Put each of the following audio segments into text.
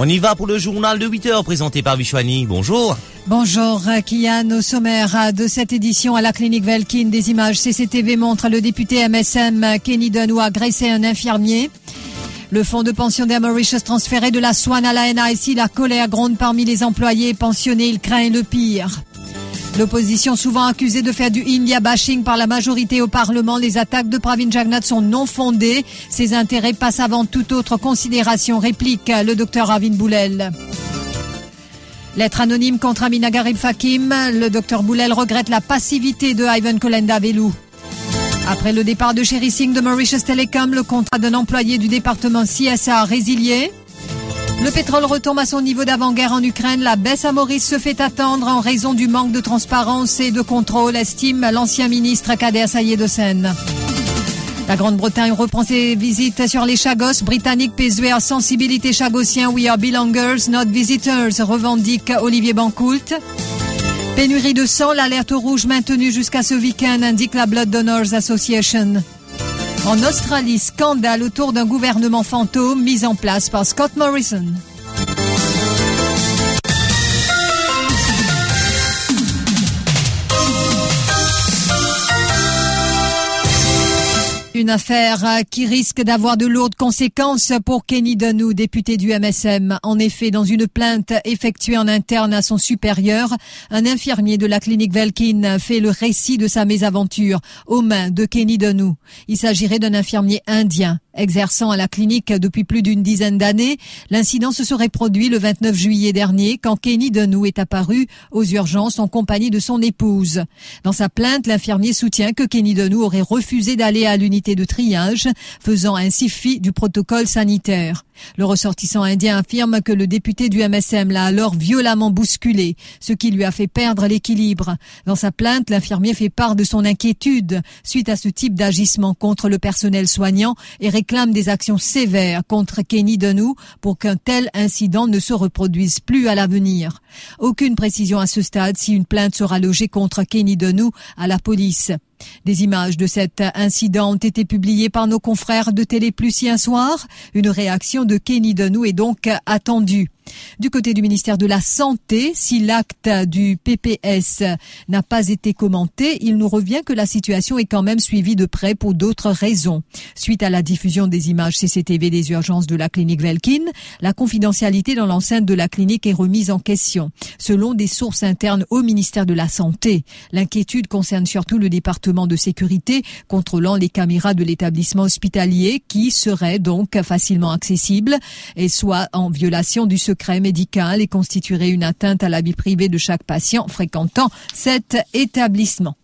On y va pour le journal de 8 heures présenté par Vishwani. Bonjour. Bonjour Kian, au sommaire de cette édition à la clinique Velkin, des images CCTV montrent le député MSM Kenny Dunn agressé un infirmier. Le fonds de pension Mauritius transféré de la Swan à la NIC, la colère gronde parmi les employés pensionnés, il craint le pire. L'opposition souvent accusée de faire du India bashing par la majorité au Parlement, les attaques de Pravin Jagnat sont non fondées. Ses intérêts passent avant toute autre considération, réplique le docteur Avin Boulel. Lettre anonyme contre Amina Garib Fakim. Le docteur Boulel regrette la passivité de Ivan Kolenda Velou. Après le départ de Sherry Singh de Mauritius Telecom, le contrat d'un employé du département CSA a résilié. Le pétrole retombe à son niveau d'avant-guerre en Ukraine. La baisse à Maurice se fait attendre en raison du manque de transparence et de contrôle, estime l'ancien ministre Kader Sayed Hossein. La Grande-Bretagne reprend ses visites sur les Chagos. Britanniques PSVR sensibilité chagossien. We are belongers, not visitors, revendique Olivier Bancoult. Pénurie de sang, l'alerte rouge maintenue jusqu'à ce week-end, indique la Blood Donors Association. En Australie, scandale autour d'un gouvernement fantôme mis en place par Scott Morrison. Une affaire qui risque d'avoir de lourdes conséquences pour Kenny Dunou, député du MSM. En effet, dans une plainte effectuée en interne à son supérieur, un infirmier de la clinique Velkin fait le récit de sa mésaventure aux mains de Kenny Dunou. Il s'agirait d'un infirmier indien exerçant à la clinique depuis plus d'une dizaine d'années. L'incident se serait produit le 29 juillet dernier quand Kenny Dunou est apparu aux urgences en compagnie de son épouse. Dans sa plainte, l'infirmier soutient que Kenny Dunou aurait refusé d'aller à l'unité de triage, faisant ainsi fi du protocole sanitaire. Le ressortissant indien affirme que le député du MSM l'a alors violemment bousculé, ce qui lui a fait perdre l'équilibre. Dans sa plainte, l'infirmier fait part de son inquiétude suite à ce type d'agissement contre le personnel soignant et réclame des actions sévères contre Kenny Denou pour qu'un tel incident ne se reproduise plus à l'avenir. Aucune précision à ce stade si une plainte sera logée contre Kenny Denou à la police. Des images de cet incident ont été publiées par nos confrères de Télé Plus un soir. Une réaction de Kenny Denou est donc attendue. Du côté du ministère de la Santé, si l'acte du PPS n'a pas été commenté, il nous revient que la situation est quand même suivie de près pour d'autres raisons. Suite à la diffusion des images CCTV des urgences de la clinique Velkin, la confidentialité dans l'enceinte de la clinique est remise en question. Selon des sources internes au ministère de la Santé, l'inquiétude concerne surtout le département de sécurité contrôlant les caméras de l'établissement hospitalier qui seraient donc facilement accessibles et soit en violation du secret secret médical et constituerait une atteinte à la vie privée de chaque patient fréquentant cet établissement.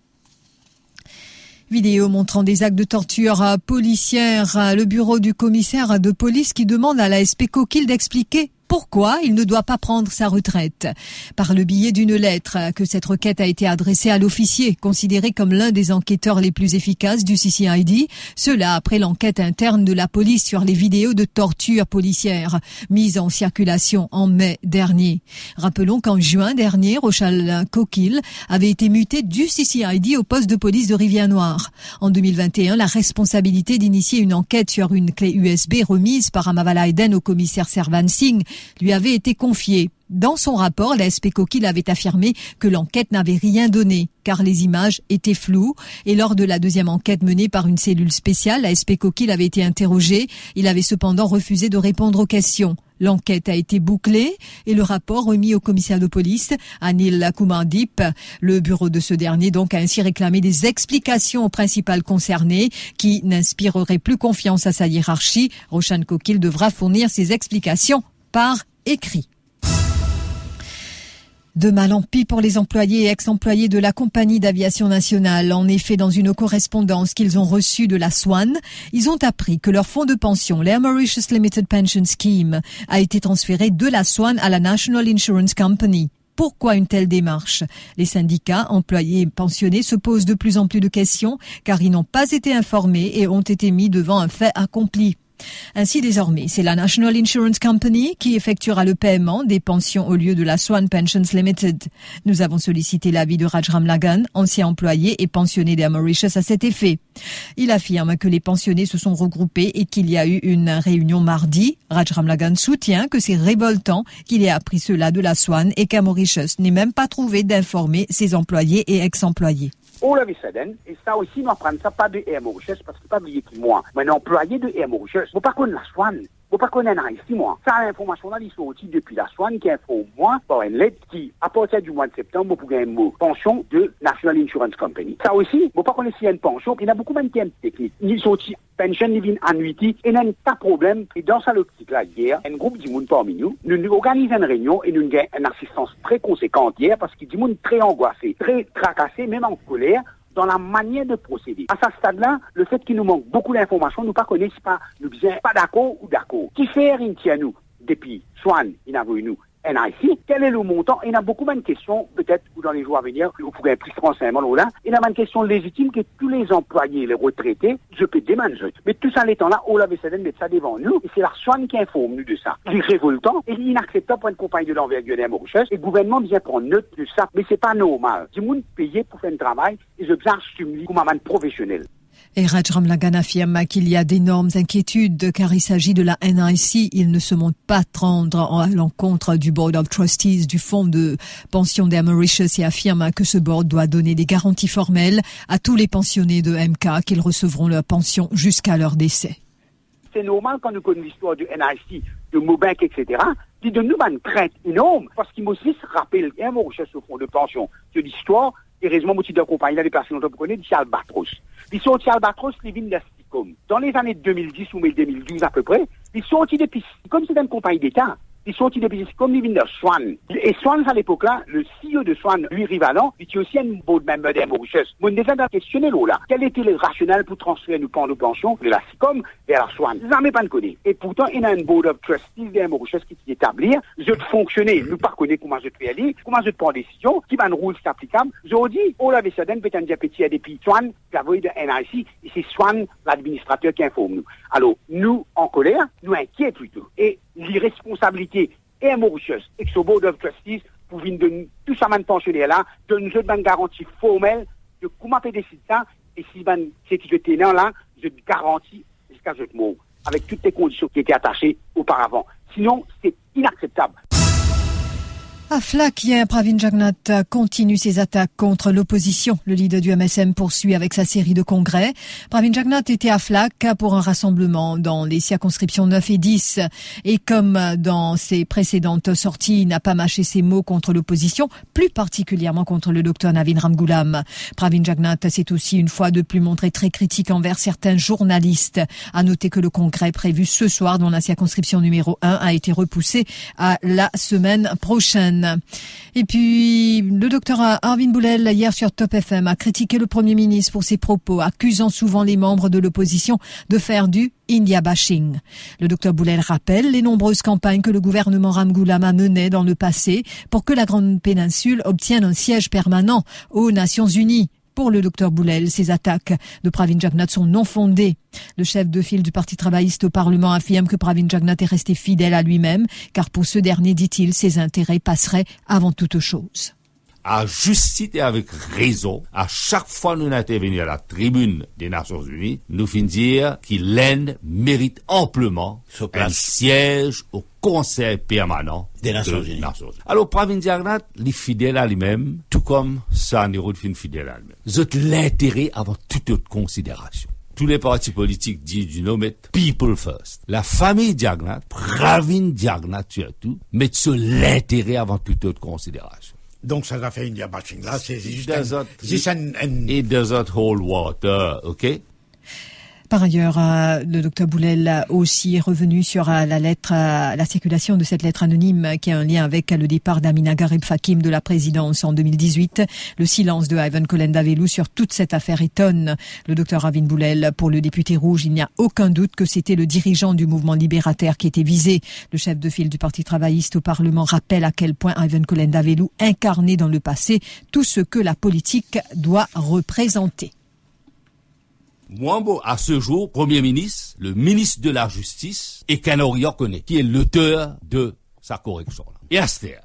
Vidéo montrant des actes de torture policière, le bureau du commissaire de police qui demande à la SP Coquille d'expliquer pourquoi il ne doit pas prendre sa retraite. Par le biais d'une lettre que cette requête a été adressée à l'officier, considéré comme l'un des enquêteurs les plus efficaces du CCID, cela après l'enquête interne de la police sur les vidéos de torture policière mises en circulation en mai dernier. Rappelons qu'en juin dernier, Rochal Coquille avait été muté du CCID au poste de police de Rivière-Noire. En 2021, la responsabilité d'initier une enquête sur une clé USB remise par Amavala Eden au commissaire Servan Singh lui avait été confié. Dans son rapport, la SP Coquille avait affirmé que l'enquête n'avait rien donné, car les images étaient floues. Et lors de la deuxième enquête menée par une cellule spéciale, la SP Coquille avait été interrogé. Il avait cependant refusé de répondre aux questions. L'enquête a été bouclée et le rapport remis au commissaire de police, Anil Kumandip. Le bureau de ce dernier donc a ainsi réclamé des explications aux principales concernées qui n'inspireraient plus confiance à sa hiérarchie. Roshan Kokil devra fournir ses explications par écrit. De mal en pis pour les employés et ex-employés de la compagnie d'aviation nationale. En effet, dans une correspondance qu'ils ont reçue de la Swan, ils ont appris que leur fonds de pension, l'Air Mauritius Limited Pension Scheme, a été transféré de la Swan à la National Insurance Company. Pourquoi une telle démarche? Les syndicats, employés et pensionnés se posent de plus en plus de questions car ils n'ont pas été informés et ont été mis devant un fait accompli. Ainsi, désormais, c'est la National Insurance Company qui effectuera le paiement des pensions au lieu de la Swan Pensions Limited. Nous avons sollicité l'avis de Rajram Lagan, ancien employé et pensionné des Mauritius à cet effet. Il affirme que les pensionnés se sont regroupés et qu'il y a eu une réunion mardi. Rajram Lagan soutient que c'est révoltant qu'il ait appris cela de la Swan et qu'à Mauritius n'ait même pas trouvé d'informer ses employés et ex-employés. All of a sudden, et ça aussi, nous apprenons ça pas de Air Mauritius, parce que pas oublier qui moi, mais un employé de Air Mauritius, vous pas connaître la Swan, vous pas connaître moi. Ça, l'information là, ils sont aussi depuis la Swan qui informe moi par une lettre qui, à partir du mois de septembre, vous pouvez un mot pension de National Insurance Company. Ça aussi, vous pas connaître y a une pension, il y a beaucoup même de techniques. Ils sont aussi pension living annuity, et n'a pas de problème. Et dans ça l'optique-là, hier, un groupe monde parmi nous, nous, organisons une réunion et nous avons une assistance très conséquente hier parce du monde très angoissé, très tracassé, même en colère, dans la manière de procéder. À ce stade-là, le fait qu'il nous manque beaucoup d'informations, nous ne connaissons pas, nous disons pas d'accord ou d'accord. Qui fait rien nous depuis Swan, il a vu nous, NIC, quel est le montant? Il y a beaucoup de questions, peut-être, dans les jours à venir, vous pourrez plus renseignements là. Il y a une question légitime que tous les employés, les retraités, je peux demander. Mais tout ça, en étant là, on l'avait mettre ça devant nous, et c'est la Swan qui informe nous de ça. Il est révoltant, et inacceptable pour une compagnie de l'envergure des et le gouvernement vient prendre note de ça, mais c'est pas normal. Du monde payé pour faire un travail, et je bien stimuler comme un professionnel. Et Rajram Lagan affirme qu'il y a d'énormes inquiétudes car il s'agit de la NIC. Il ne se montre pas rendre à l'encontre du Board of Trustees du fonds de pension des Mauritius et affirme que ce board doit donner des garanties formelles à tous les pensionnés de MK qu'ils recevront leur pension jusqu'à leur décès. C'est normal quand nous connaissons l'histoire du NIC, de Mobank, etc. qui de nous une crainte énorme parce qu'il aussi rappelé un Mauritius au fonds de pension. C'est l'histoire, heureusement, moi, de compagnie, des personnes que vous connaissez, c'est Albatros. Ils sont Albatros, les vignes d'Asticom. Dans les années 2010 ou 2012 à peu près, ils sont depuis, comme c'est une compagnie d'État, ils sont depuis comme les de Swan. Et Swan, à l'époque-là, le CEO de Swan, lui, Rivalan, il était aussi un board member des Mauritius. Moi, déjà, a questionné là. Quel était le rationnel pour transférer nos plans de pension de la SICOM vers la Swan? N'en pas de connaître. Et pourtant, il y a un board of trustees des Mauritius qui s'est établi. Je fonctionner. Nous pas connaître comment je peux aller, comment je prends décision, qui va un rôle applicable. Je dis, oh, la Vessaden peut être petit à depuis Swan, la voie de NIC, et c'est Swan, l'administrateur qui informe nous. Alors, nous, en colère, nous inquiets plutôt. Et l'irresponsabilité et Mauritius, et que ce Board of Trustees, pour venir de tout ça, man pensionnaire là, donner une garantie formelle de comment peut décider ça, et si ben, c'est que je là, je garantis jusqu'à ce mot, avec toutes les conditions qui étaient attachées auparavant. Sinon, c'est inacceptable. Hier, Pravin Jagnat continue ses attaques contre l'opposition. Le leader du MSM poursuit avec sa série de congrès. Pravin Jagnat était à Flac pour un rassemblement dans les circonscriptions 9 et 10. Et comme dans ses précédentes sorties, il n'a pas mâché ses mots contre l'opposition, plus particulièrement contre le docteur Navin Ramgoulam. Pravin Jagnat s'est aussi une fois de plus montré très critique envers certains journalistes. À noter que le congrès prévu ce soir dans la circonscription numéro 1 a été repoussé à la semaine prochaine. Et puis, le docteur Arvin Boulel, hier sur Top FM, a critiqué le Premier ministre pour ses propos, accusant souvent les membres de l'opposition de faire du India bashing. Le docteur Boulel rappelle les nombreuses campagnes que le gouvernement Ramgoulam a menées dans le passé pour que la Grande Péninsule obtienne un siège permanent aux Nations Unies. Pour le docteur Boulel, ces attaques de Pravin Jagnat sont non fondées. Le chef de file du Parti travailliste au Parlement affirme que Pravin Jagnat est resté fidèle à lui-même, car pour ce dernier, dit-il, ses intérêts passeraient avant toute chose à juste et avec raison, à chaque fois nous intervenons à la tribune des Nations Unies, nous finissons dire qu'il l'Inde mérite amplement un siège au Conseil permanent des Nations, Unies. Alors, Pravin Jagnat, il est fidèle à lui-même, tout comme Saniro est fidèle à lui-même. C'est l'intérêt avant toute autre considération. Tous les partis politiques disent du nom people first. La famille Jagnat, Pravin Jagnat surtout, met sur l'intérêt avant toute autre considération. Donc ça fait India bashing. Là, c'est juste un, It doesn't hold water, OK? Par ailleurs, euh, le docteur Boulel aussi est revenu sur euh, la lettre, euh, la circulation de cette lettre anonyme qui a un lien avec le départ d'Amina Garib Fakim de la présidence en 2018. Le silence de Ivan Kolendavelou sur toute cette affaire étonne le docteur Ravin Boulel. Pour le député rouge, il n'y a aucun doute que c'était le dirigeant du mouvement libérateur qui était visé. Le chef de file du Parti travailliste au Parlement rappelle à quel point Ivan Kolendavelou incarnait dans le passé tout ce que la politique doit représenter. Bon, à ce jour, Premier ministre, le ministre de la Justice, et Kanori connaît, qui est l'auteur de sa correction. Là.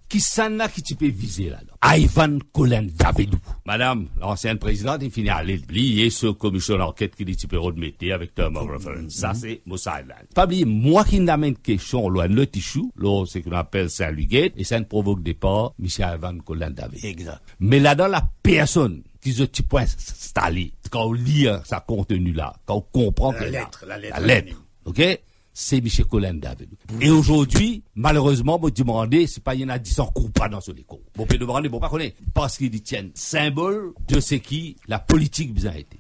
Qui s'en a qui tu peux viser là, là. Ivan Colin Davidou. Madame, l'ancienne présidente, il finit à l'oublier ce commission d'enquête qui dit tu peux remettre avec term of reference. Ça, c'est Moussa. Pas oublier, moi qui n'amène question, loin le tichou, là, c'est qu'on appelle Saint-Luguet, et ça ne provoque pas Michel Ivan Colin David. Exact. Mais là, dans la personne, qui se petit point installé, quand on lit euh, sa contenu là, quand on comprend La que lettre, la lettre la lettre, ok, c'est Michel David. Et aujourd'hui, malheureusement, vous demandez, c'est pas, il y en a 10 ans pas dans ce déco. Bon, peut demander, pas connaître, parce qu'ils tiennent symbole de ce qui la politique bien été.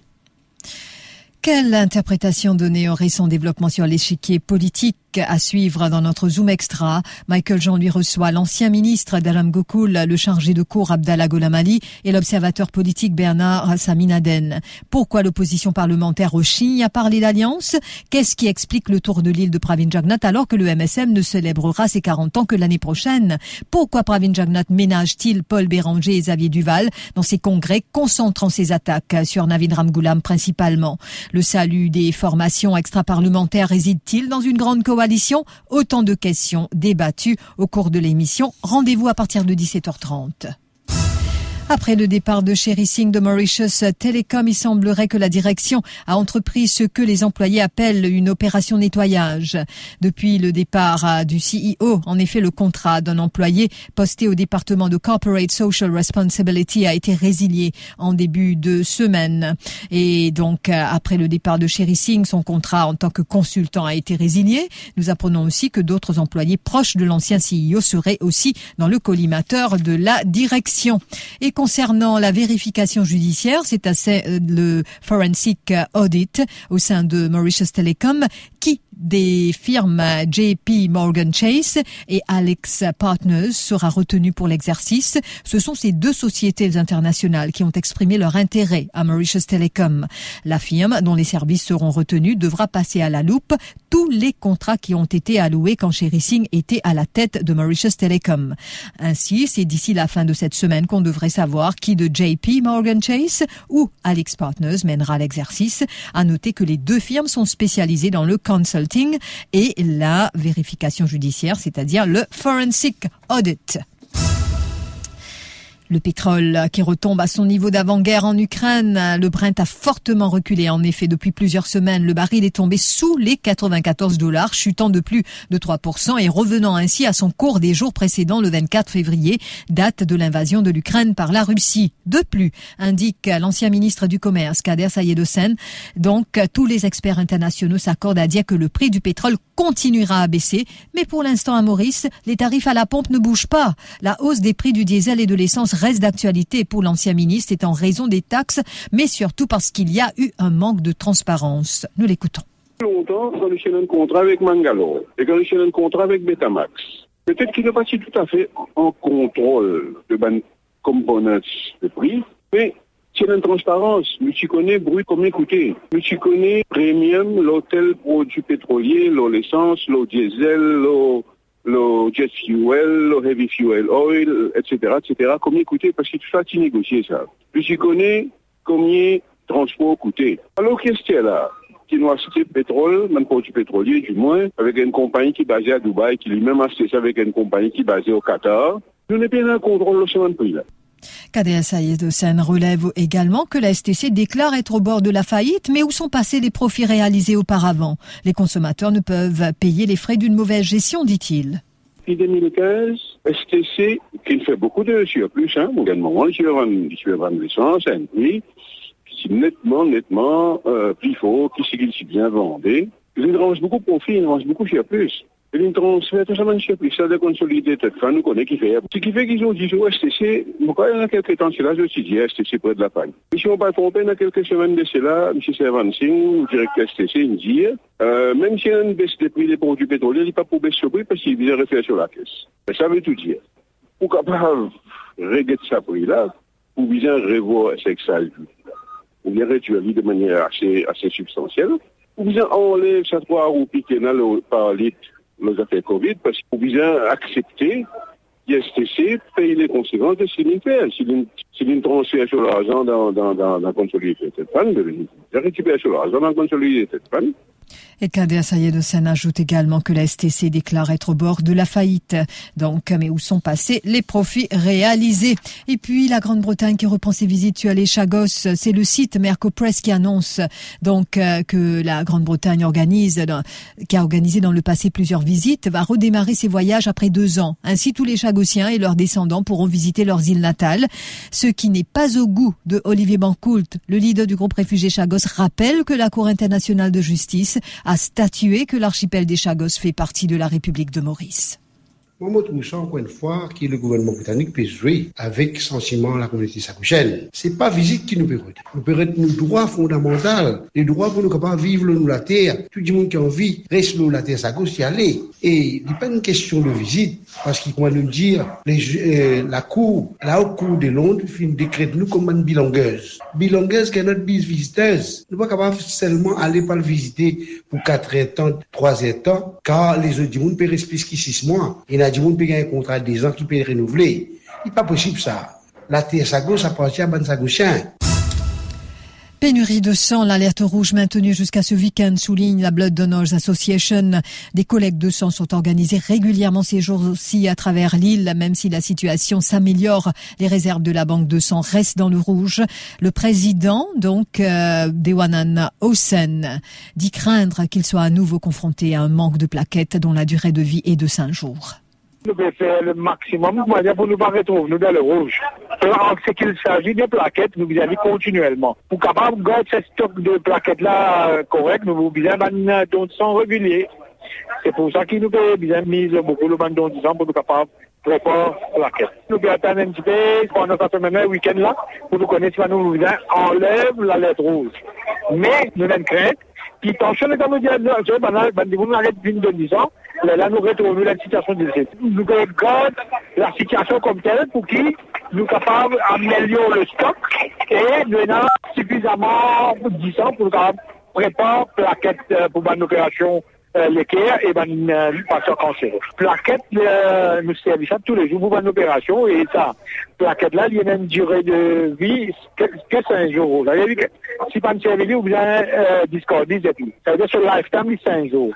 Quelle interprétation donner au récent développement sur l'échiquier politique à suivre dans notre Zoom Extra? Michael Jean lui reçoit l'ancien ministre d'Alam Gokoul, le chargé de cours Abdallah Golamali et l'observateur politique Bernard Saminaden. Pourquoi l'opposition parlementaire rechigne à parler d'alliance? Qu'est-ce qui explique le tour de l'île de Pravin Jagnat alors que le MSM ne célébrera ses 40 ans que l'année prochaine? Pourquoi Pravin Jagnat ménage-t-il Paul Béranger et Xavier Duval dans ses congrès concentrant ses attaques sur Navid Ramgoulam principalement? Le salut des formations extra-parlementaires réside-t-il dans une grande coalition? Autant de questions débattues au cours de l'émission. Rendez-vous à partir de 17h30. Après le départ de Sherry Singh de Mauritius Telecom, il semblerait que la direction a entrepris ce que les employés appellent une opération nettoyage. Depuis le départ euh, du CEO, en effet, le contrat d'un employé posté au département de Corporate Social Responsibility a été résilié en début de semaine. Et donc, euh, après le départ de Sherry Singh, son contrat en tant que consultant a été résilié. Nous apprenons aussi que d'autres employés proches de l'ancien CEO seraient aussi dans le collimateur de la direction. Concernant la vérification judiciaire, c'est assez euh, le forensic audit au sein de Mauritius Telecom qui des firmes JP Morgan Chase et Alex Partners sera retenu pour l'exercice. Ce sont ces deux sociétés internationales qui ont exprimé leur intérêt à Mauritius Telecom. La firme, dont les services seront retenus, devra passer à la loupe tous les contrats qui ont été alloués quand Sherry Singh était à la tête de Mauritius Telecom. Ainsi, c'est d'ici la fin de cette semaine qu'on devrait savoir qui de JP Morgan Chase ou Alex Partners mènera l'exercice. À noter que les deux firmes sont spécialisées dans le consulting et la vérification judiciaire, c'est-à-dire le forensic audit. Le pétrole qui retombe à son niveau d'avant-guerre en Ukraine. Le Brent a fortement reculé. En effet, depuis plusieurs semaines, le baril est tombé sous les 94 dollars, chutant de plus de 3% et revenant ainsi à son cours des jours précédents le 24 février, date de l'invasion de l'Ukraine par la Russie. De plus, indique l'ancien ministre du Commerce, Kader Sayedossen, donc tous les experts internationaux s'accordent à dire que le prix du pétrole continuera à baisser. Mais pour l'instant, à Maurice, les tarifs à la pompe ne bougent pas. La hausse des prix du diesel et de l'essence reste d'actualité pour l'ancien ministre, c'est en raison des taxes, mais surtout parce qu'il y a eu un manque de transparence. Nous l'écoutons. longtemps quand il un contrat avec Mangalore et quand il un contrat avec Betamax. Peut-être qu'il n'est pas tout à fait en contrôle de ban components de prix, mais c'est une transparence. Mais tu connais brut comme écouter. Mais tu connais premium, l'hôtel produit pétrolier, l'eau l'essence, l'eau diesel, l'eau le jet fuel, le heavy fuel oil, etc., etc., combien coûtait? Parce que tu fais négocier ça. Puis tu connais combien transport coûtait. Alors qu'est-ce qu'il y a là? Qui nous acheté pétrole, même produit pétrolier du moins, avec une compagnie qui est basée à Dubaï, qui lui-même a ça avec une compagnie qui est basée au Qatar. Nous n'avons pas un contrôle de ce prix là. KDS Ayed relève également que la STC déclare être au bord de la faillite, mais où sont passés les profits réalisés auparavant? Les consommateurs ne peuvent payer les frais d'une mauvaise gestion, dit-il. Depuis 2015, STC, qui fait beaucoup de surplus, hein, également, vendre l'essence à un prix, qui nettement, nettement, euh, plus fort, qui s'est bien vendu. Ils rangent beaucoup de profit, ils rangent beaucoup surplus. Ils transfèrent tout ça, monsieur, puis ça de consolider tête fin, nous connaissons qui fait. Ce qui fait qu'ils ont dit au STC, quand il y a quelques temps, c'est là, je suis dit STC près de la faille. Mais si on pas trompé, dans quelques semaines de cela, M. Servansing, directeur STC, il dit, euh, même a une baisse des prix des produits pétroliers, il n'est pas pour baisser le prix parce qu'il vient refaire sur la caisse. Mais ça veut tout dire. Pour capable régler ce prix-là, pour bien revoir ce que ça ou bien réduire de manière assez, assez substantielle, ou bien enlever ça trois roupies par litre nos affaires Covid parce qu'il faut bien accepter l'ISTC paye les conséquences de ce qu'il fait. S'il une transfert sur l'argent dans, dans, dans, dans de récupérer sur l'argent dans ajoute également que la STC déclare être au bord de la faillite. Donc, mais où sont passés les profits réalisés? Et puis, la Grande-Bretagne qui reprend ses visites sur les Chagos, c'est le site Mercopress qui annonce donc euh, que la Grande-Bretagne organise, qui a organisé dans le passé plusieurs visites, va redémarrer ses voyages après deux ans. Ainsi, tous les Chagossiens et leurs descendants pourront visiter leurs îles natales. Ce qui n'est pas au goût de Olivier Bancoult, le leader du groupe réfugié Chagos, rappelle que la Cour internationale de justice a statué que l'archipel des Chagos fait partie de la République de Maurice. Je trouve encore une fois que le gouvernement britannique peut jouer avec sentiment la communauté sakouchène. C'est pas visite qui nous permet. Nous permet nos droits fondamentaux, les droits pour nous capables de vivre nous la terre. Tout le monde qui a envie reste nous la terre sakouche y aller. Et il n'est pas une question de visite, parce qu'il va nous dire, euh, la cour, la haute cour de Londres, une décret nous comme une bilangueuse. Bilangueuse qui est notre visiteuse. Nous pas capable seulement aller pas le visiter pour 4 temps, 3 temps, car les autres du monde peuvent rester jusqu'à 6 mois. Du monde peut gagner un contrat de 10 ans qui peut être renouvelé. Il n'est pas possible ça. La terre Sagos appartient à Ban Sagosien. Pénurie de sang, l'alerte rouge maintenue jusqu'à ce week-end souligne la Blood Donors Association. Des collectes de sang sont organisées régulièrement ces jours-ci à travers l'île, même si la situation s'améliore. Les réserves de la banque de sang restent dans le rouge. Le président, donc, euh, Dewanan Hossein, dit craindre qu'il soit à nouveau confronté à un manque de plaquettes dont la durée de vie est de cinq jours. Nous devons faire le maximum pour ne pas retrouver nous dans le rouge. En ce qu'il s'agit de plaquettes, nous devons continuellement. Pour capable garder ce stock de plaquettes-là euh, correct, nous devons bien un don de sang régulier. C'est pour ça qu'il nous peut bien mise beaucoup le don de sang pour nous capables préparer plaquettes. Nous devons attendre un petit peu pendant cette même week-end là pour nous connaître si nous enlève la lettre rouge. Mais nous avons crainte qui je banal, ben, vous n'arrêtez d'une de 10 ans, là, nous retrouvons la situation de Nous regardons la situation comme telle pour qui nous capables d'améliorer le stock et nous avons suffisamment de 10 ans pour préparer plaquette euh, pour une opération l'équerre et ben euh, patient cancéreux. Plaquette euh, nous ça tous les jours pour une opération et ça plaquette là il y a une durée de vie que, que 5 jours. Vous avez que si pas une service ou bien euh, discordise et puis ça veut dire sur lifetime 5 jours.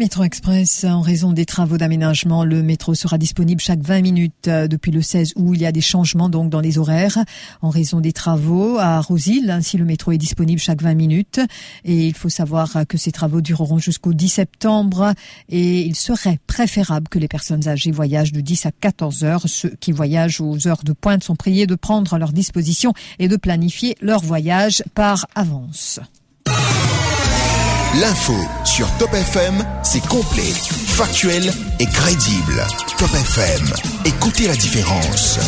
Métro Express, en raison des travaux d'aménagement, le métro sera disponible chaque 20 minutes euh, depuis le 16 août. Il y a des changements donc dans les horaires en raison des travaux à Rosil. Ainsi, le métro est disponible chaque 20 minutes et il faut savoir que ces travaux dureront jusqu'au 10 septembre et il serait préférable que les personnes âgées voyagent de 10 à 14 heures. Ceux qui voyagent aux heures de pointe sont priés de prendre leur disposition et de planifier leur voyage par avance. L'info sur Top FM, c'est complet, factuel et crédible. Top FM, écoutez la différence.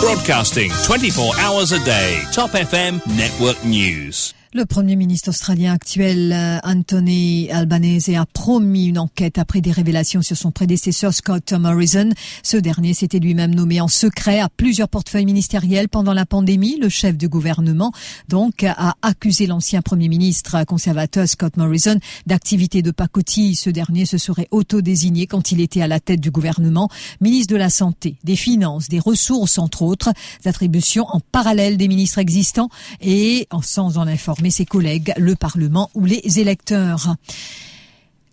Broadcasting 24 hours a day. Top FM Network News. Le Premier ministre australien actuel, euh, Anthony Albanese, a promis une enquête après des révélations sur son prédécesseur Scott Morrison. Ce dernier s'était lui-même nommé en secret à plusieurs portefeuilles ministériels pendant la pandémie. Le chef du gouvernement, donc, a accusé l'ancien Premier ministre conservateur Scott Morrison d'activité de pacotille. Ce dernier se serait auto-désigné quand il était à la tête du gouvernement, ministre de la Santé, des Finances, des Ressources, entre autres, attributions en parallèle des ministres existants et en sans en informer ses collègues, le Parlement ou les électeurs.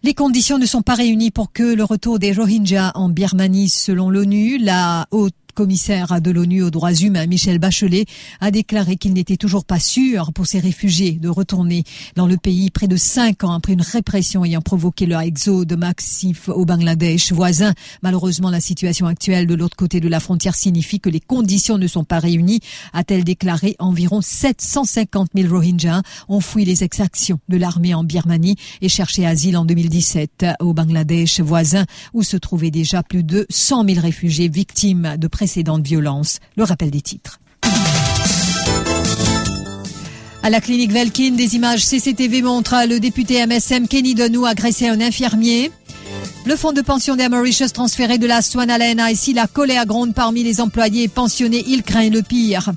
Les conditions ne sont pas réunies pour que le retour des Rohingyas en Birmanie, selon l'ONU, la haute commissaire de l'ONU aux droits humains, Michel Bachelet, a déclaré qu'il n'était toujours pas sûr pour ces réfugiés de retourner dans le pays près de cinq ans après une répression ayant provoqué leur exode massif au Bangladesh voisin. Malheureusement, la situation actuelle de l'autre côté de la frontière signifie que les conditions ne sont pas réunies, a-t-elle déclaré. Environ 750 000 Rohingyas ont fui les exactions de l'armée en Birmanie et cherché asile en 2017 au Bangladesh voisin où se trouvaient déjà plus de 100 000 réfugiés victimes de précédentes violences. Le rappel des titres. À la clinique Velkin, des images CCTV montrent le député MSM Kenny Denou agresser un infirmier. Le fonds de pension des Mauritius transféré de la Swan la NIC, la colère gronde parmi les employés pensionnés. Il craint le pire.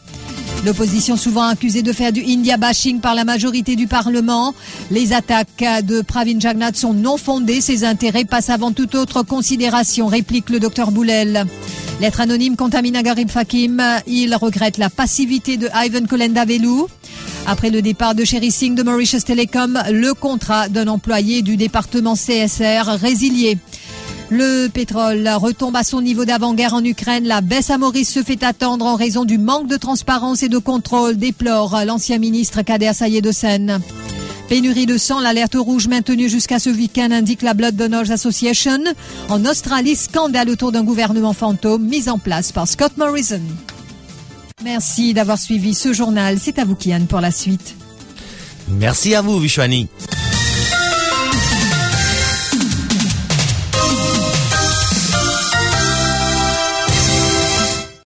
L'opposition souvent accusée de faire du India bashing par la majorité du Parlement. Les attaques de Pravin Jagnat sont non fondées. Ses intérêts passent avant toute autre considération, réplique le docteur Boulel. Lettre anonyme contamine Garib Fakim. Il regrette la passivité de Ivan Kolendavelou. Après le départ de Sherry Singh de Mauritius Telecom, le contrat d'un employé du département CSR résilié. Le pétrole retombe à son niveau d'avant-guerre en Ukraine. La baisse à Maurice se fait attendre en raison du manque de transparence et de contrôle, déplore l'ancien ministre Kader Sayed Pénurie de sang, l'alerte rouge maintenue jusqu'à ce week-end indique la Blood Donors Association. En Australie, scandale autour d'un gouvernement fantôme mis en place par Scott Morrison. Merci d'avoir suivi ce journal. C'est à vous, Kian, pour la suite. Merci à vous, Vishwani.